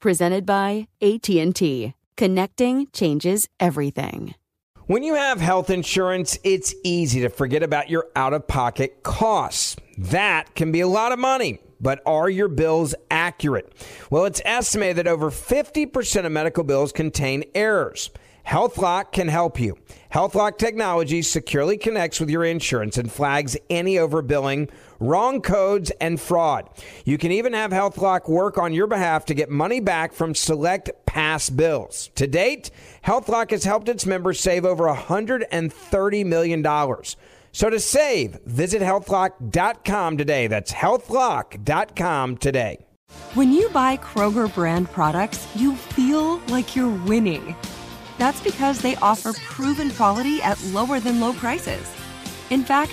presented by AT&T. Connecting changes everything. When you have health insurance, it's easy to forget about your out-of-pocket costs. That can be a lot of money. But are your bills accurate? Well, it's estimated that over 50% of medical bills contain errors. HealthLock can help you. HealthLock technology securely connects with your insurance and flags any overbilling, wrong codes, and fraud. You can even have HealthLock work on your behalf to get money back from select past bills. To date, HealthLock has helped its members save over $130 million. So to save, visit healthlock.com today. That's healthlock.com today. When you buy Kroger brand products, you feel like you're winning. That's because they offer proven quality at lower than low prices. In fact,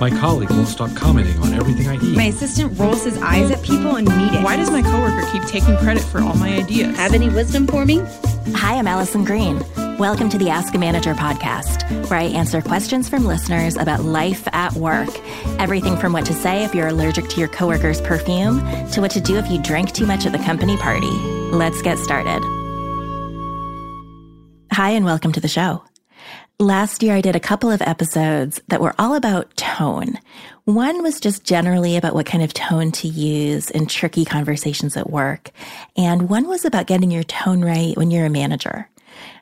My colleague won't stop commenting on everything I eat. My assistant rolls his eyes at people in meetings. Why does my coworker keep taking credit for all my ideas? Have any wisdom for me? Hi, I'm Alison Green. Welcome to the Ask a Manager podcast, where I answer questions from listeners about life at work. Everything from what to say if you're allergic to your coworker's perfume to what to do if you drink too much at the company party. Let's get started. Hi, and welcome to the show. Last year, I did a couple of episodes that were all about tone. One was just generally about what kind of tone to use in tricky conversations at work. And one was about getting your tone right when you're a manager.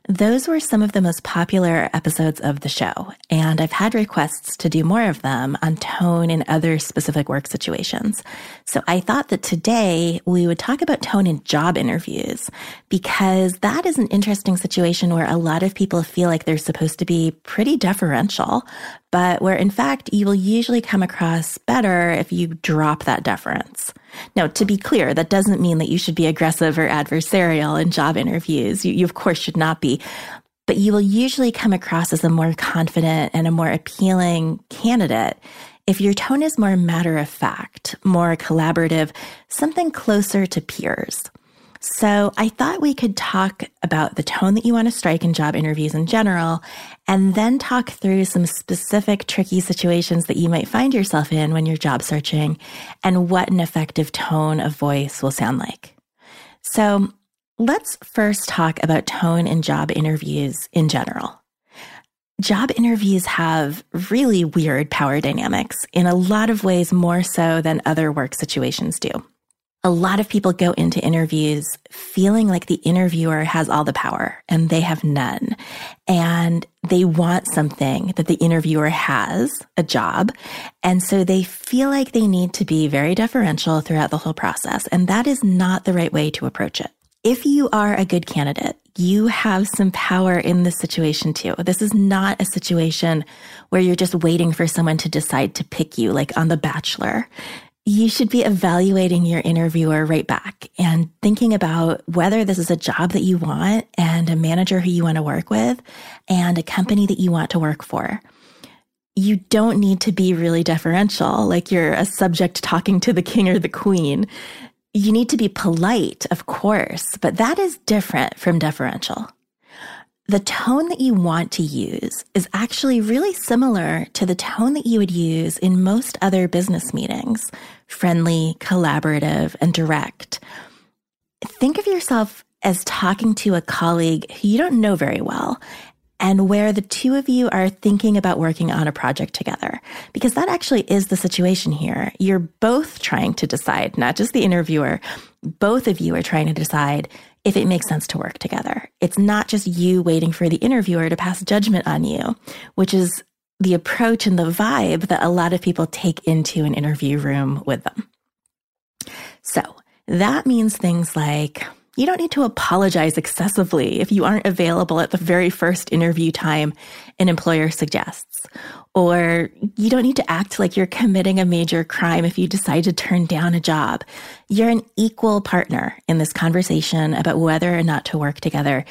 Those were some of the most popular episodes of the show, and I've had requests to do more of them on tone in other specific work situations. So I thought that today we would talk about tone in job interviews because that is an interesting situation where a lot of people feel like they're supposed to be pretty deferential, but where in fact you will usually come across better if you drop that deference. Now, to be clear, that doesn't mean that you should be aggressive or adversarial in job interviews. You, you, of course, should not be. But you will usually come across as a more confident and a more appealing candidate if your tone is more matter of fact, more collaborative, something closer to peers. So I thought we could talk about the tone that you want to strike in job interviews in general, and then talk through some specific tricky situations that you might find yourself in when you're job searching and what an effective tone of voice will sound like. So let's first talk about tone in job interviews in general. Job interviews have really weird power dynamics in a lot of ways more so than other work situations do a lot of people go into interviews feeling like the interviewer has all the power and they have none. And they want something that the interviewer has, a job. And so they feel like they need to be very deferential throughout the whole process. And that is not the right way to approach it. If you are a good candidate, you have some power in this situation too. This is not a situation where you're just waiting for someone to decide to pick you, like on The Bachelor you should be evaluating your interviewer right back and thinking about whether this is a job that you want and a manager who you want to work with and a company that you want to work for. You don't need to be really deferential, like you're a subject talking to the king or the queen. You need to be polite, of course, but that is different from deferential the tone that you want to use is actually really similar to the tone that you would use in most other business meetings friendly, collaborative, and direct. Think of yourself as talking to a colleague who you don't know very well and where the two of you are thinking about working on a project together. Because that actually is the situation here. You're both trying to decide, not just the interviewer, both of you are trying to decide if it makes sense to work together. It's not just you waiting for the interviewer to pass judgment on you, which is the approach and the vibe that a lot of people take into an interview room with them. So that means things like you don't need to apologize excessively if you aren't available at the very first interview time an employer suggests. Or you don't need to act like you're committing a major crime if you decide to turn down a job. You're an equal partner in this conversation about whether or not to work together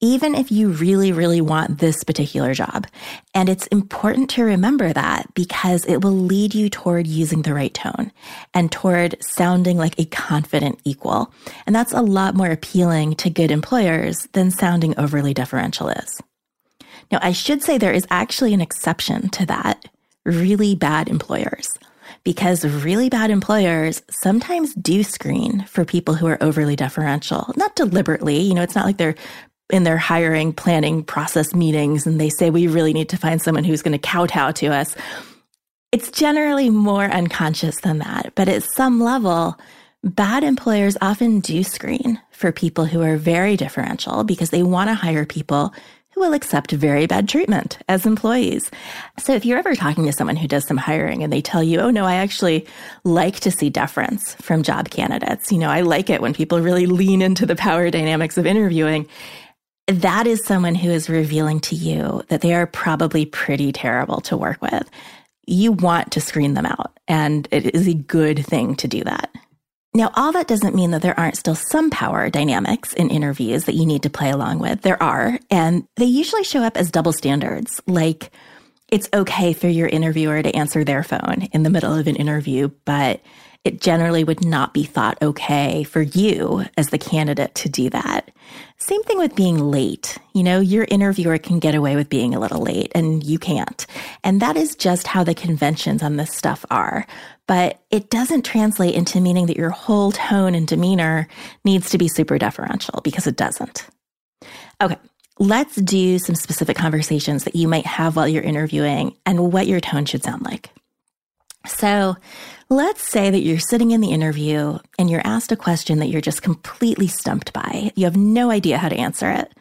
even if you really, really want this particular job. And it's important to remember that because it will lead you toward using the right tone and toward sounding like a confident equal. And that's a lot more appealing to good employers than sounding overly deferential is. Now, I should say there is actually an exception to that really bad employers because really bad employers sometimes do screen for people who are overly deferential, not deliberately. You know, it's not like they're in their hiring planning process meetings and they say we really need to find someone who's going to kowtow to us. It's generally more unconscious than that, but at some level, bad employers often do screen for people who are very differential because they want to hire people who will accept very bad treatment as employees. So if you're ever talking to someone who does some hiring and they tell you, oh no, I actually like to see deference from job candidates. You know, I like it when people really lean into the power dynamics of interviewing that is someone who is revealing to you that they are probably pretty terrible to work with. You want to screen them out, and it is a good thing to do that. Now, all that doesn't mean that there aren't still some power dynamics in interviews that you need to play along with. There are, and they usually show up as double standards, like it's okay for your interviewer to answer their phone in the middle of an interview, but it generally would not be thought okay for you as the candidate to do that. Same thing with being late. You know, your interviewer can get away with being a little late and you can't. And that is just how the conventions on this stuff are. But it doesn't translate into meaning that your whole tone and demeanor needs to be super deferential because it doesn't. Okay, let's do some specific conversations that you might have while you're interviewing and what your tone should sound like. So, Let's say that you're sitting in the interview and you're asked a question that you're just completely stumped by. You have no idea how to answer it.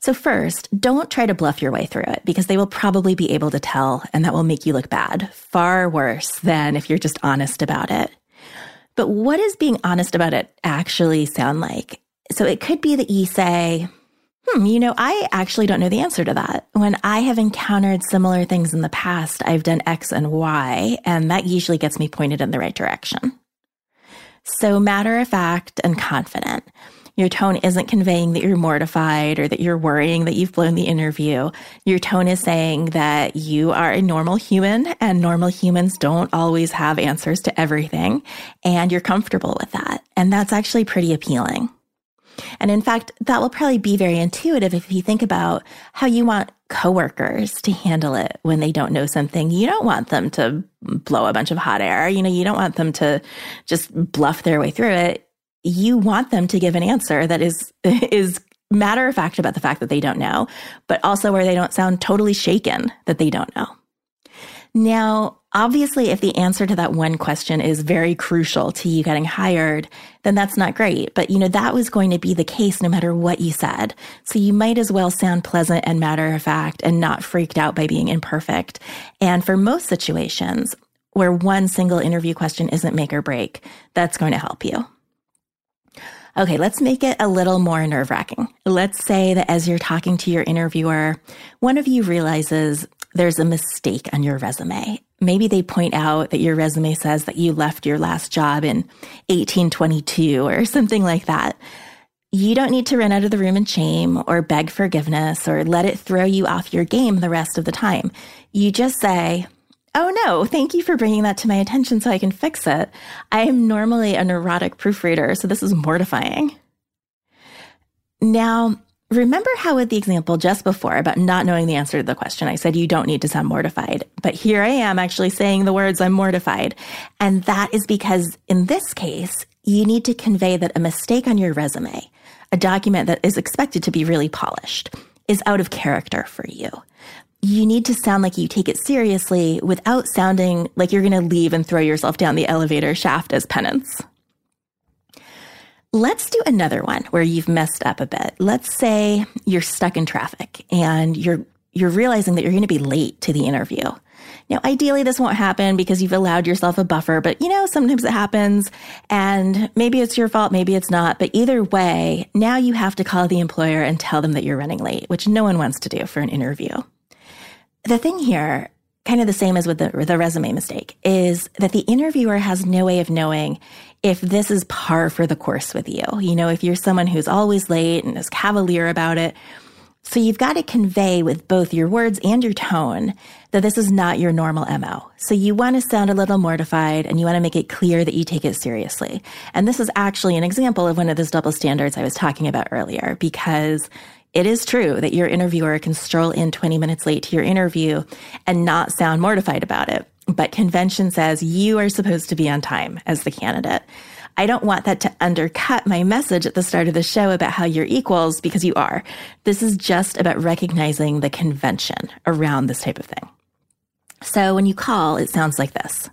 So, first, don't try to bluff your way through it because they will probably be able to tell, and that will make you look bad. Far worse than if you're just honest about it. But what does being honest about it actually sound like? So, it could be that you say, Hmm, you know, I actually don't know the answer to that. When I have encountered similar things in the past, I've done X and Y, and that usually gets me pointed in the right direction. So, matter of fact and confident. Your tone isn't conveying that you're mortified or that you're worrying that you've blown the interview. Your tone is saying that you are a normal human and normal humans don't always have answers to everything. And you're comfortable with that. And that's actually pretty appealing. And in fact, that will probably be very intuitive if you think about how you want coworkers to handle it when they don't know something. You don't want them to blow a bunch of hot air. You know, you don't want them to just bluff their way through it. You want them to give an answer that is is matter of fact about the fact that they don't know, but also where they don't sound totally shaken that they don't know. Now, obviously, if the answer to that one question is very crucial to you getting hired, then that's not great. But, you know, that was going to be the case no matter what you said. So you might as well sound pleasant and matter of fact and not freaked out by being imperfect. And for most situations where one single interview question isn't make or break, that's going to help you. Okay, let's make it a little more nerve wracking. Let's say that as you're talking to your interviewer, one of you realizes there's a mistake on your resume. Maybe they point out that your resume says that you left your last job in 1822 or something like that. You don't need to run out of the room in shame or beg forgiveness or let it throw you off your game the rest of the time. You just say, Oh no, thank you for bringing that to my attention so I can fix it. I am normally a neurotic proofreader, so this is mortifying. Now, Remember how, with the example just before about not knowing the answer to the question, I said you don't need to sound mortified. But here I am actually saying the words, I'm mortified. And that is because in this case, you need to convey that a mistake on your resume, a document that is expected to be really polished, is out of character for you. You need to sound like you take it seriously without sounding like you're going to leave and throw yourself down the elevator shaft as penance. Let's do another one where you've messed up a bit. Let's say you're stuck in traffic and you're you're realizing that you're going to be late to the interview. Now, ideally, this won't happen because you've allowed yourself a buffer, but you know, sometimes it happens and maybe it's your fault, maybe it's not. But either way, now you have to call the employer and tell them that you're running late, which no one wants to do for an interview. The thing here, kind of the same as with the, the resume mistake, is that the interviewer has no way of knowing if this is par for the course with you. You know, if you're someone who's always late and is cavalier about it, so you've got to convey with both your words and your tone that this is not your normal MO. So you want to sound a little mortified and you want to make it clear that you take it seriously. And this is actually an example of one of those double standards I was talking about earlier because it is true that your interviewer can stroll in 20 minutes late to your interview and not sound mortified about it. But convention says you are supposed to be on time as the candidate. I don't want that to undercut my message at the start of the show about how you're equals because you are. This is just about recognizing the convention around this type of thing. So when you call, it sounds like this.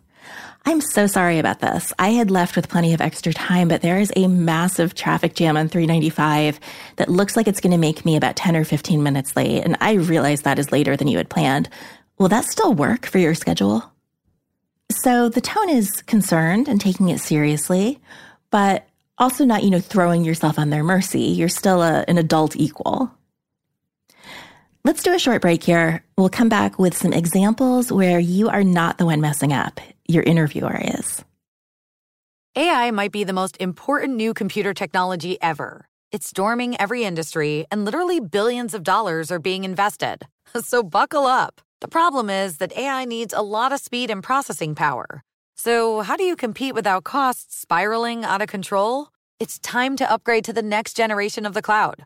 I'm so sorry about this. I had left with plenty of extra time, but there is a massive traffic jam on 395 that looks like it's going to make me about 10 or 15 minutes late. And I realize that is later than you had planned. Will that still work for your schedule? So the tone is concerned and taking it seriously, but also not, you know, throwing yourself on their mercy. You're still a, an adult equal. Let's do a short break here. We'll come back with some examples where you are not the one messing up, your interviewer is. AI might be the most important new computer technology ever. It's storming every industry, and literally billions of dollars are being invested. So buckle up. The problem is that AI needs a lot of speed and processing power. So, how do you compete without costs spiraling out of control? It's time to upgrade to the next generation of the cloud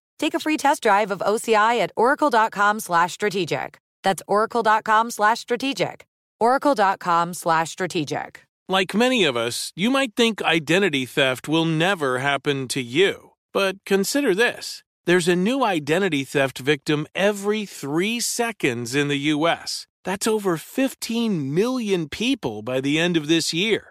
take a free test drive of OCI at oracle.com slash strategic. That's oracle.com slash strategic. oracle.com slash strategic. Like many of us, you might think identity theft will never happen to you. But consider this. There's a new identity theft victim every three seconds in the U.S. That's over 15 million people by the end of this year,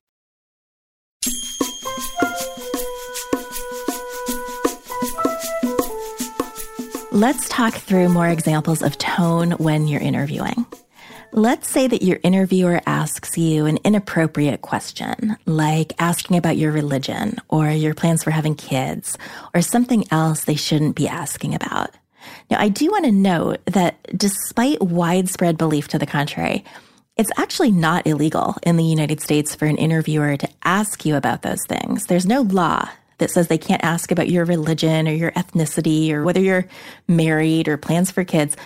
Let's talk through more examples of tone when you're interviewing. Let's say that your interviewer asks you an inappropriate question, like asking about your religion or your plans for having kids or something else they shouldn't be asking about. Now, I do want to note that despite widespread belief to the contrary, it's actually not illegal in the United States for an interviewer to ask you about those things. There's no law that says they can't ask about your religion or your ethnicity or whether you're married or plans for kids.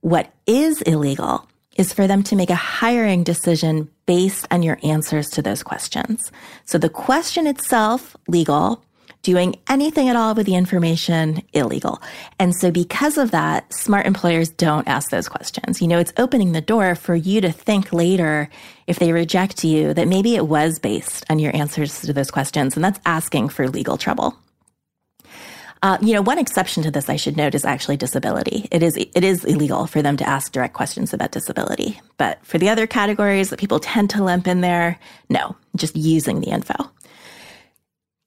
What is illegal is for them to make a hiring decision based on your answers to those questions. So the question itself, legal, doing anything at all with the information illegal. And so because of that, smart employers don't ask those questions. You know, it's opening the door for you to think later if they reject you that maybe it was based on your answers to those questions. And that's asking for legal trouble. Uh, you know, one exception to this I should note is actually disability. It is it is illegal for them to ask direct questions about disability. But for the other categories that people tend to lump in there, no, just using the info.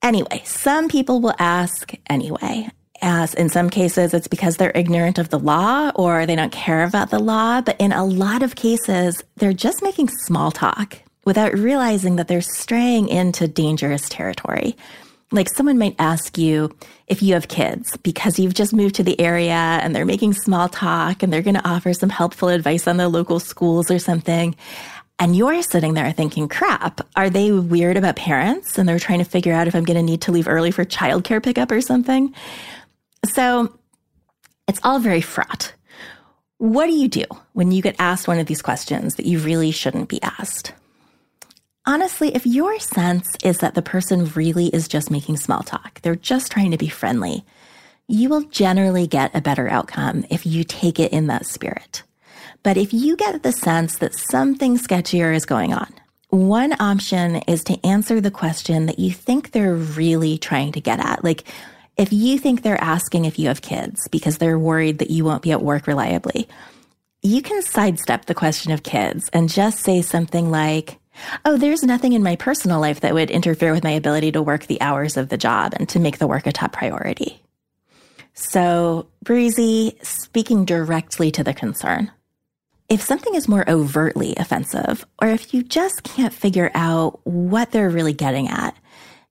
Anyway, some people will ask anyway. As in some cases, it's because they're ignorant of the law or they don't care about the law. But in a lot of cases, they're just making small talk without realizing that they're straying into dangerous territory. Like someone might ask you if you have kids because you've just moved to the area and they're making small talk and they're going to offer some helpful advice on the local schools or something. And you're sitting there thinking, crap, are they weird about parents? And they're trying to figure out if I'm going to need to leave early for childcare pickup or something. So it's all very fraught. What do you do when you get asked one of these questions that you really shouldn't be asked? Honestly, if your sense is that the person really is just making small talk, they're just trying to be friendly, you will generally get a better outcome if you take it in that spirit. But if you get the sense that something sketchier is going on, one option is to answer the question that you think they're really trying to get at. Like, if you think they're asking if you have kids because they're worried that you won't be at work reliably, you can sidestep the question of kids and just say something like, Oh, there's nothing in my personal life that would interfere with my ability to work the hours of the job and to make the work a top priority. So, breezy, speaking directly to the concern. If something is more overtly offensive, or if you just can't figure out what they're really getting at,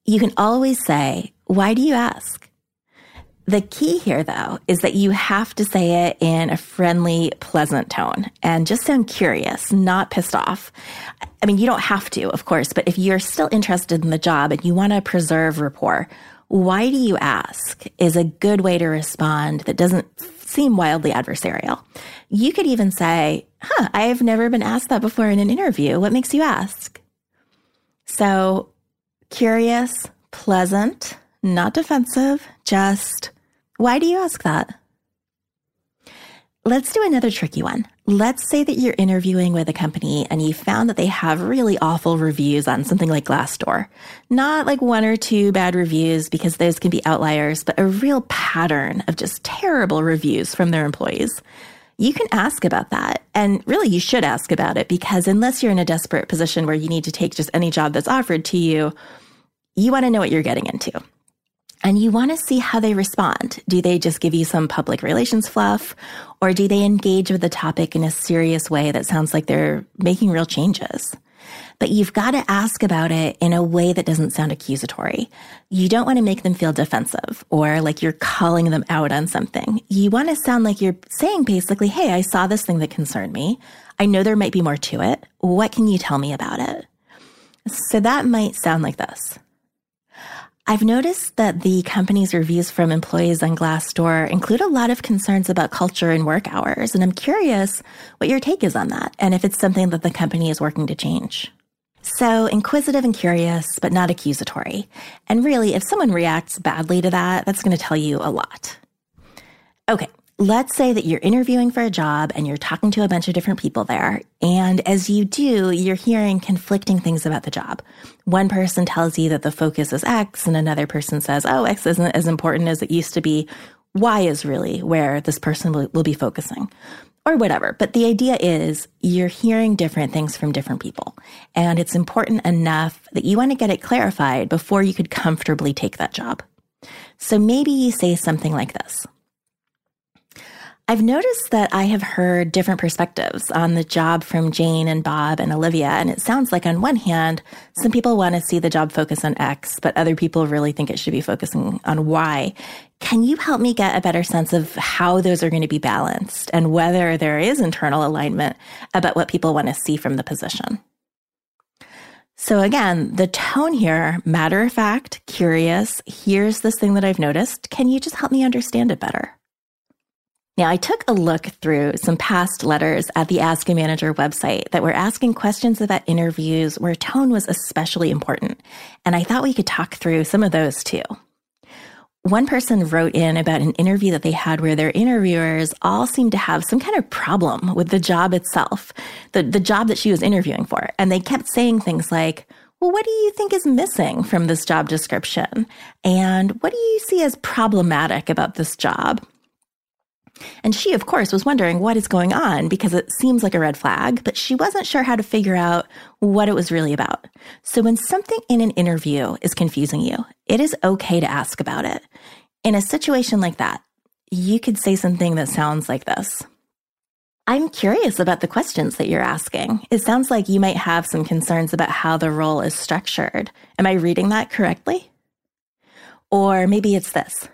you can always say, Why do you ask? The key here, though, is that you have to say it in a friendly, pleasant tone and just sound curious, not pissed off. I mean, you don't have to, of course, but if you're still interested in the job and you want to preserve rapport, why do you ask is a good way to respond that doesn't seem wildly adversarial. You could even say, huh, I've never been asked that before in an interview. What makes you ask? So curious, pleasant, not defensive, just why do you ask that? Let's do another tricky one. Let's say that you're interviewing with a company and you found that they have really awful reviews on something like Glassdoor. Not like one or two bad reviews because those can be outliers, but a real pattern of just terrible reviews from their employees. You can ask about that. And really, you should ask about it because unless you're in a desperate position where you need to take just any job that's offered to you, you want to know what you're getting into and you want to see how they respond. Do they just give you some public relations fluff or do they engage with the topic in a serious way that sounds like they're making real changes? But you've got to ask about it in a way that doesn't sound accusatory. You don't want to make them feel defensive or like you're calling them out on something. You want to sound like you're saying basically, Hey, I saw this thing that concerned me. I know there might be more to it. What can you tell me about it? So that might sound like this. I've noticed that the company's reviews from employees on Glassdoor include a lot of concerns about culture and work hours, and I'm curious what your take is on that and if it's something that the company is working to change. So, inquisitive and curious, but not accusatory. And really, if someone reacts badly to that, that's going to tell you a lot. Okay, let's say that you're interviewing for a job and you're talking to a bunch of different people there. And as you do, you're hearing conflicting things about the job. One person tells you that the focus is X, and another person says, oh, X isn't as important as it used to be. Y is really where this person will, will be focusing. Or whatever. But the idea is you're hearing different things from different people. And it's important enough that you want to get it clarified before you could comfortably take that job. So maybe you say something like this. I've noticed that I have heard different perspectives on the job from Jane and Bob and Olivia. And it sounds like, on one hand, some people want to see the job focus on X, but other people really think it should be focusing on Y. Can you help me get a better sense of how those are going to be balanced and whether there is internal alignment about what people want to see from the position? So again, the tone here, matter of fact, curious, here's this thing that I've noticed. Can you just help me understand it better? Now, I took a look through some past letters at the Ask a Manager website that were asking questions about interviews where tone was especially important, and I thought we could talk through some of those too. One person wrote in about an interview that they had where their interviewers all seemed to have some kind of problem with the job itself, the, the job that she was interviewing for. And they kept saying things like, well, what do you think is missing from this job description? And what do you see as problematic about this job? And she, of course, was wondering what is going on because it seems like a red flag, but she wasn't sure how to figure out what it was really about. So when something in an interview is confusing you, it is okay to ask about it. In a situation like that, you could say something that sounds like this. I'm curious about the questions that you're asking. It sounds like you might have some concerns about how the role is structured. Am I reading that correctly? Or maybe it's this.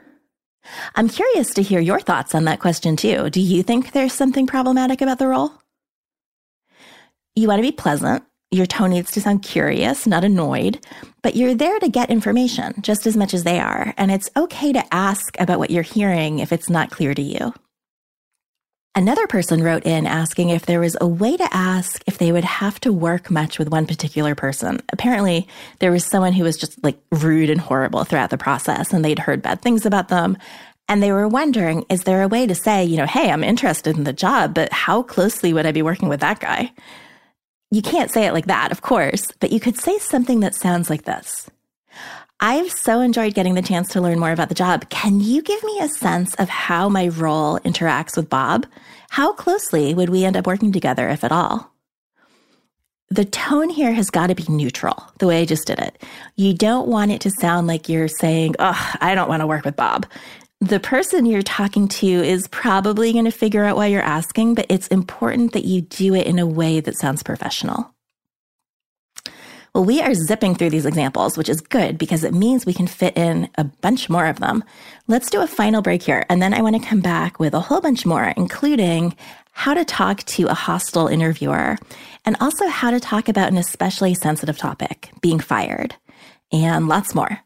I'm curious to hear your thoughts on that question too. Do you think there's something problematic about the role? You want to be pleasant. Your tone needs to sound curious, not annoyed, but you're there to get information just as much as they are. And it's okay to ask about what you're hearing if it's not clear to you. Another person wrote in asking if there was a way to ask if they would have to work much with one particular person. Apparently, there was someone who was just like rude and horrible throughout the process, and they'd heard bad things about them. And they were wondering, is there a way to say, you know, hey, I'm interested in the job, but how closely would I be working with that guy? You can't say it like that, of course, but you could say something that sounds like this. I've so enjoyed getting the chance to learn more about the job. Can you give me a sense of how my role interacts with Bob? How closely would we end up working together, if at all? The tone here has got to be neutral, the way I just did it. You don't want it to sound like you're saying, Oh, I don't want to work with Bob. The person you're talking to is probably going to figure out why you're asking, but it's important that you do it in a way that sounds professional. Well, we are zipping through these examples, which is good because it means we can fit in a bunch more of them. Let's do a final break here, and then I want to come back with a whole bunch more, including how to talk to a hostile interviewer, and also how to talk about an especially sensitive topic, being fired, and lots more.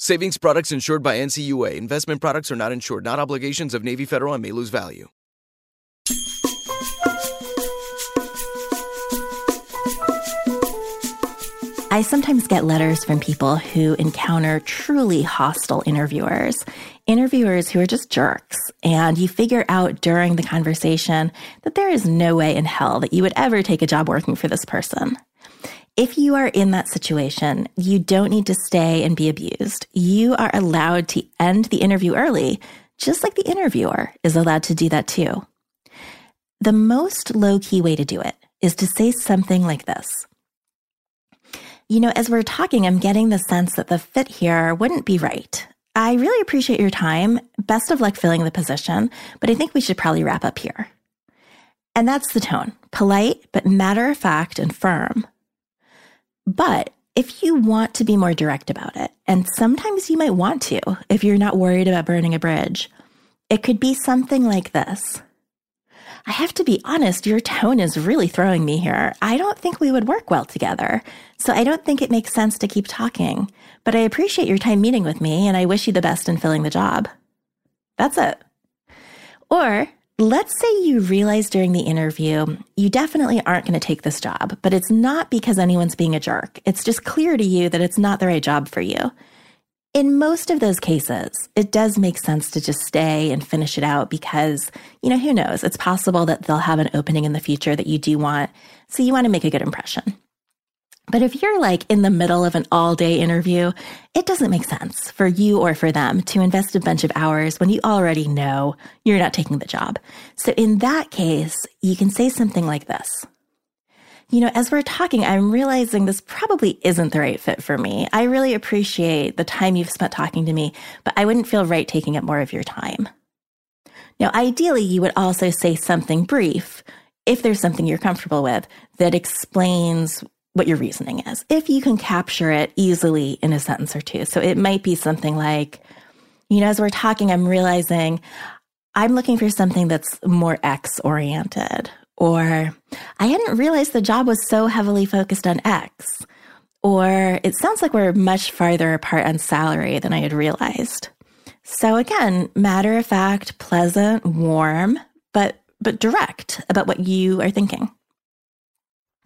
Savings products insured by NCUA. Investment products are not insured, not obligations of Navy Federal and may lose value. I sometimes get letters from people who encounter truly hostile interviewers, interviewers who are just jerks. And you figure out during the conversation that there is no way in hell that you would ever take a job working for this person. If you are in that situation, you don't need to stay and be abused. You are allowed to end the interview early, just like the interviewer is allowed to do that too. The most low key way to do it is to say something like this. You know, as we're talking, I'm getting the sense that the fit here wouldn't be right. I really appreciate your time. Best of luck filling the position, but I think we should probably wrap up here. And that's the tone polite, but matter of fact and firm. But if you want to be more direct about it, and sometimes you might want to if you're not worried about burning a bridge, it could be something like this I have to be honest, your tone is really throwing me here. I don't think we would work well together. So I don't think it makes sense to keep talking. But I appreciate your time meeting with me and I wish you the best in filling the job. That's it. Or let's say you realize during the interview you definitely aren't going to take this job, but it's not because anyone's being a jerk. It's just clear to you that it's not the right job for you. In most of those cases, it does make sense to just stay and finish it out because, you know, who knows? It's possible that they'll have an opening in the future that you do want. So you want to make a good impression. But if you're like in the middle of an all day interview, it doesn't make sense for you or for them to invest a bunch of hours when you already know you're not taking the job. So in that case, you can say something like this. You know, as we're talking, I'm realizing this probably isn't the right fit for me. I really appreciate the time you've spent talking to me, but I wouldn't feel right taking up more of your time. Now, ideally, you would also say something brief if there's something you're comfortable with that explains what your reasoning is, if you can capture it easily in a sentence or two. So it might be something like, you know, as we're talking, I'm realizing I'm looking for something that's more X oriented, or I hadn't realized the job was so heavily focused on X, or it sounds like we're much farther apart on salary than I had realized. So again, matter of fact, pleasant, warm, but but direct about what you are thinking.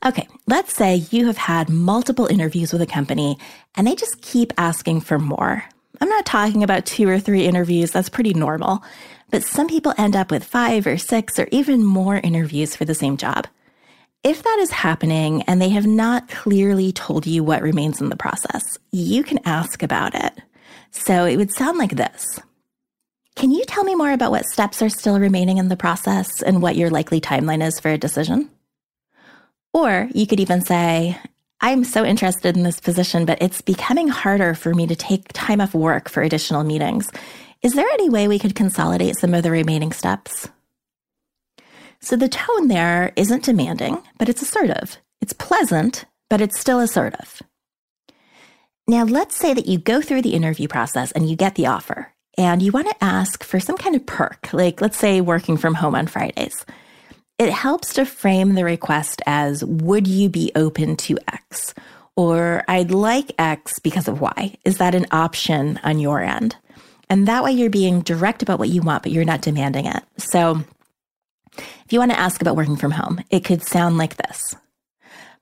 Okay, let's say you have had multiple interviews with a company and they just keep asking for more. I'm not talking about two or three interviews, that's pretty normal, but some people end up with five or six or even more interviews for the same job. If that is happening and they have not clearly told you what remains in the process, you can ask about it. So it would sound like this Can you tell me more about what steps are still remaining in the process and what your likely timeline is for a decision? Or you could even say, I'm so interested in this position, but it's becoming harder for me to take time off work for additional meetings. Is there any way we could consolidate some of the remaining steps? So the tone there isn't demanding, but it's assertive. It's pleasant, but it's still assertive. Now, let's say that you go through the interview process and you get the offer, and you want to ask for some kind of perk, like let's say working from home on Fridays. It helps to frame the request as Would you be open to X? Or I'd like X because of Y. Is that an option on your end? And that way you're being direct about what you want, but you're not demanding it. So if you want to ask about working from home, it could sound like this.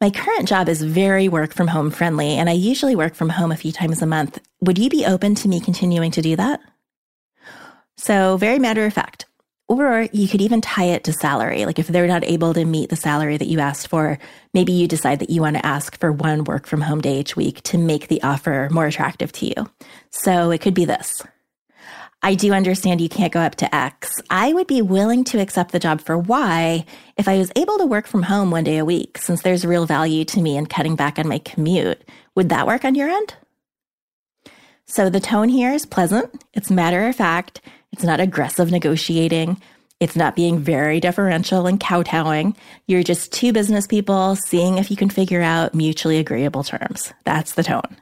My current job is very work from home friendly, and I usually work from home a few times a month. Would you be open to me continuing to do that? So, very matter of fact, or you could even tie it to salary. Like if they're not able to meet the salary that you asked for, maybe you decide that you want to ask for one work from home day each week to make the offer more attractive to you. So it could be this. I do understand you can't go up to X. I would be willing to accept the job for Y if I was able to work from home one day a week, since there's real value to me in cutting back on my commute. Would that work on your end? So the tone here is pleasant. It's matter of fact. It's not aggressive negotiating. It's not being very deferential and kowtowing. You're just two business people seeing if you can figure out mutually agreeable terms. That's the tone.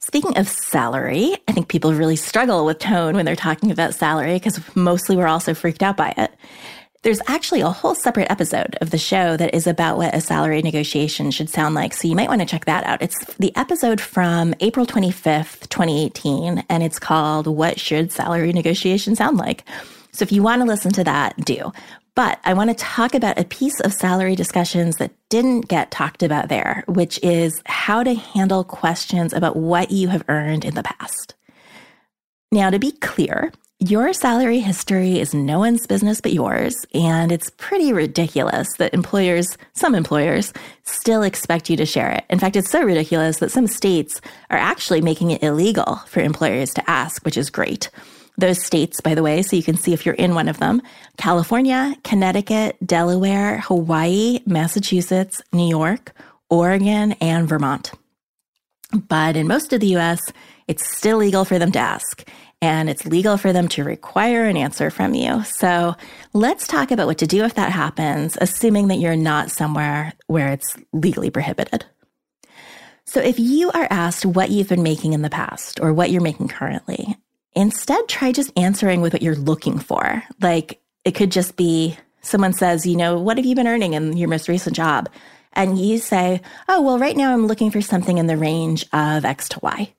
Speaking of salary, I think people really struggle with tone when they're talking about salary because mostly we're also freaked out by it. There's actually a whole separate episode of the show that is about what a salary negotiation should sound like. So you might want to check that out. It's the episode from April 25th, 2018, and it's called What Should Salary Negotiation Sound Like? So if you want to listen to that, do. But I want to talk about a piece of salary discussions that didn't get talked about there, which is how to handle questions about what you have earned in the past. Now, to be clear, your salary history is no one's business but yours, and it's pretty ridiculous that employers, some employers, still expect you to share it. In fact, it's so ridiculous that some states are actually making it illegal for employers to ask, which is great. Those states, by the way, so you can see if you're in one of them California, Connecticut, Delaware, Hawaii, Massachusetts, New York, Oregon, and Vermont. But in most of the US, it's still legal for them to ask and it's legal for them to require an answer from you. So let's talk about what to do if that happens, assuming that you're not somewhere where it's legally prohibited. So if you are asked what you've been making in the past or what you're making currently, instead try just answering with what you're looking for. Like, It could just be someone says, you know, what have you been earning in your most recent job? And you say, oh, well, right now I'm looking for something in the range of X to Y.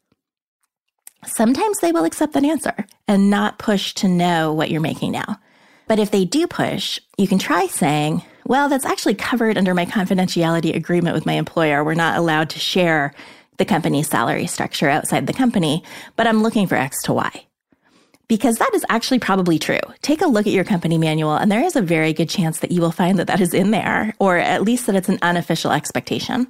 Sometimes they will accept that answer and not push to know what you're making now. But if they do push, you can try saying, well, that's actually covered under my confidentiality agreement with my employer. We're not allowed to share the company's salary structure outside the company, but I'm looking for X to Y. Because that is actually probably true. Take a look at your company manual, and there is a very good chance that you will find that that is in there, or at least that it's an unofficial expectation.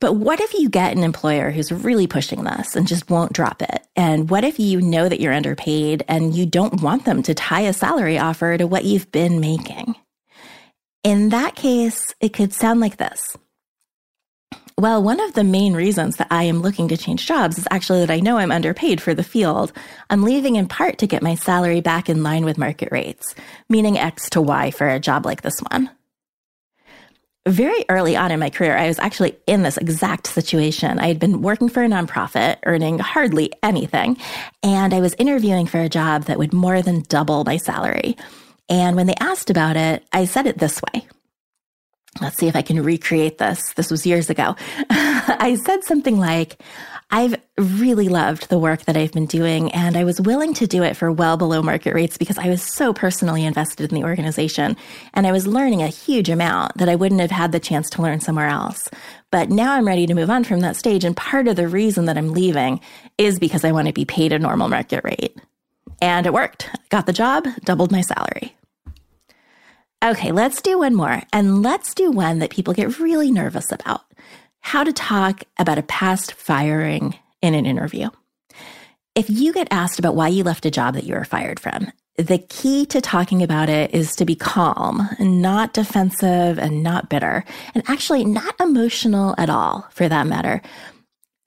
But what if you get an employer who's really pushing this and just won't drop it? And what if you know that you're underpaid and you don't want them to tie a salary offer to what you've been making? In that case, it could sound like this. Well, one of the main reasons that I am looking to change jobs is actually that I know I'm underpaid for the field. I'm leaving in part to get my salary back in line with market rates, meaning X to Y for a job like this one very early on in my career, I was actually in this exact situation. I had been working for a nonprofit, earning hardly anything, and I was interviewing for a job that would more than double my salary. And when they asked about it, I said it this way. Let's see if I can recreate this. This was years ago. I said something like, I've really loved the work that I've been doing, and I was willing to do it for well below market rates because I was so personally invested in the organization. And I was learning a huge amount that I wouldn't have had the chance to learn somewhere else. But now I'm ready to move on from that stage. And part of the reason that I'm leaving is because I want to be paid a normal market rate. And it worked. Got the job, doubled my salary. Okay, let's do one more. And let's do one that people get really nervous about how to talk about a past firing in an interview. If you get asked about why you left a job that you were fired from, the key to talking about it is to be calm, not defensive and not bitter, and actually not emotional at all for that matter.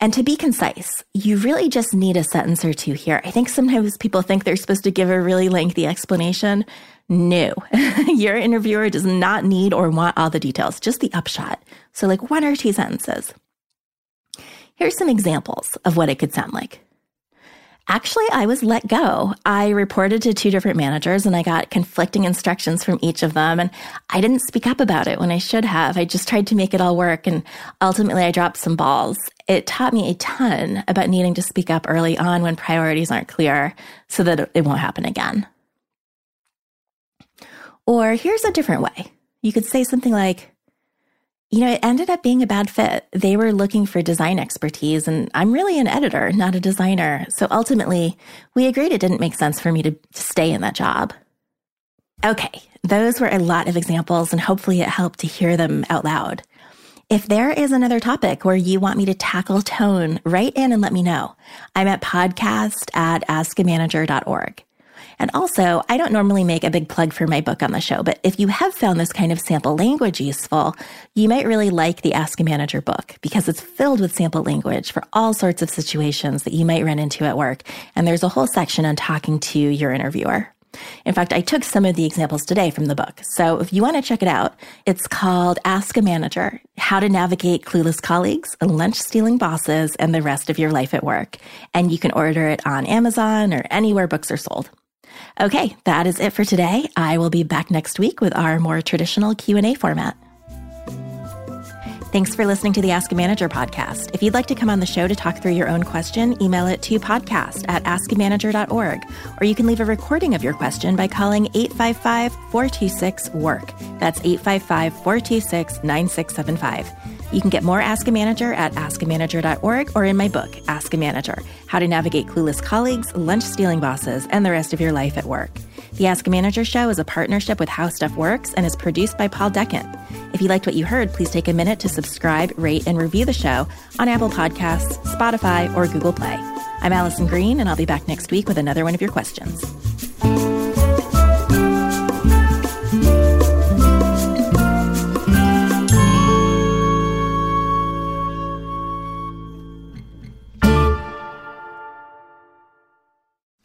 And to be concise, you really just need a sentence or two here. I think sometimes people think they're supposed to give a really lengthy explanation. No, your interviewer does not need or want all the details, just the upshot. So, like one or two sentences. Here's some examples of what it could sound like. Actually, I was let go. I reported to two different managers and I got conflicting instructions from each of them. And I didn't speak up about it when I should have. I just tried to make it all work. And ultimately, I dropped some balls. It taught me a ton about needing to speak up early on when priorities aren't clear so that it won't happen again. Or here's a different way. You could say something like, you know, it ended up being a bad fit. They were looking for design expertise, and I'm really an editor, not a designer. So ultimately, we agreed it didn't make sense for me to, stay in that job. Okay, those were a lot of examples, and hopefully it helped to hear them out loud. If there is another topic where you want me to tackle tone, write in and let me know. I'm at podcast at askamanager.org. And also, I don't normally make a big plug for my book on the show, but if you have found this kind of sample language useful, you might really like the Ask a Manager book because it's filled with sample language for all sorts of situations that you might run into at work. And there's a whole section on talking to your interviewer. In fact, I took some of the examples today from the book. So if you want to check it out, it's called Ask a Manager How to Navigate Clueless Colleagues, Lunch Stealing Bosses, and the Rest of Your Life at Work. And you can order it on Amazon or anywhere books are sold. Okay, that is it for today. I will be back next week with our more traditional Q&A format. Thanks for listening to the Ask a Manager podcast. If you'd like to come on the show to talk through your own question, email it to podcast at askamanager.org, or you can leave a recording of your question by calling 855 426 WORK. That's 855 426 9675. You can get more Ask a Manager at askamanager.org or in my book, Ask a Manager How to Navigate Clueless Colleagues, Lunch Stealing Bosses, and the Rest of Your Life at Work. The Ask a Manager show is a partnership with How Stuff Works and is produced by Paul Decant. If you liked what you heard, please take a minute to subscribe, rate, and review the show on Apple Podcasts, Spotify, or Google Play. I'm Alison Green, and I'll be back next week with another one of your questions.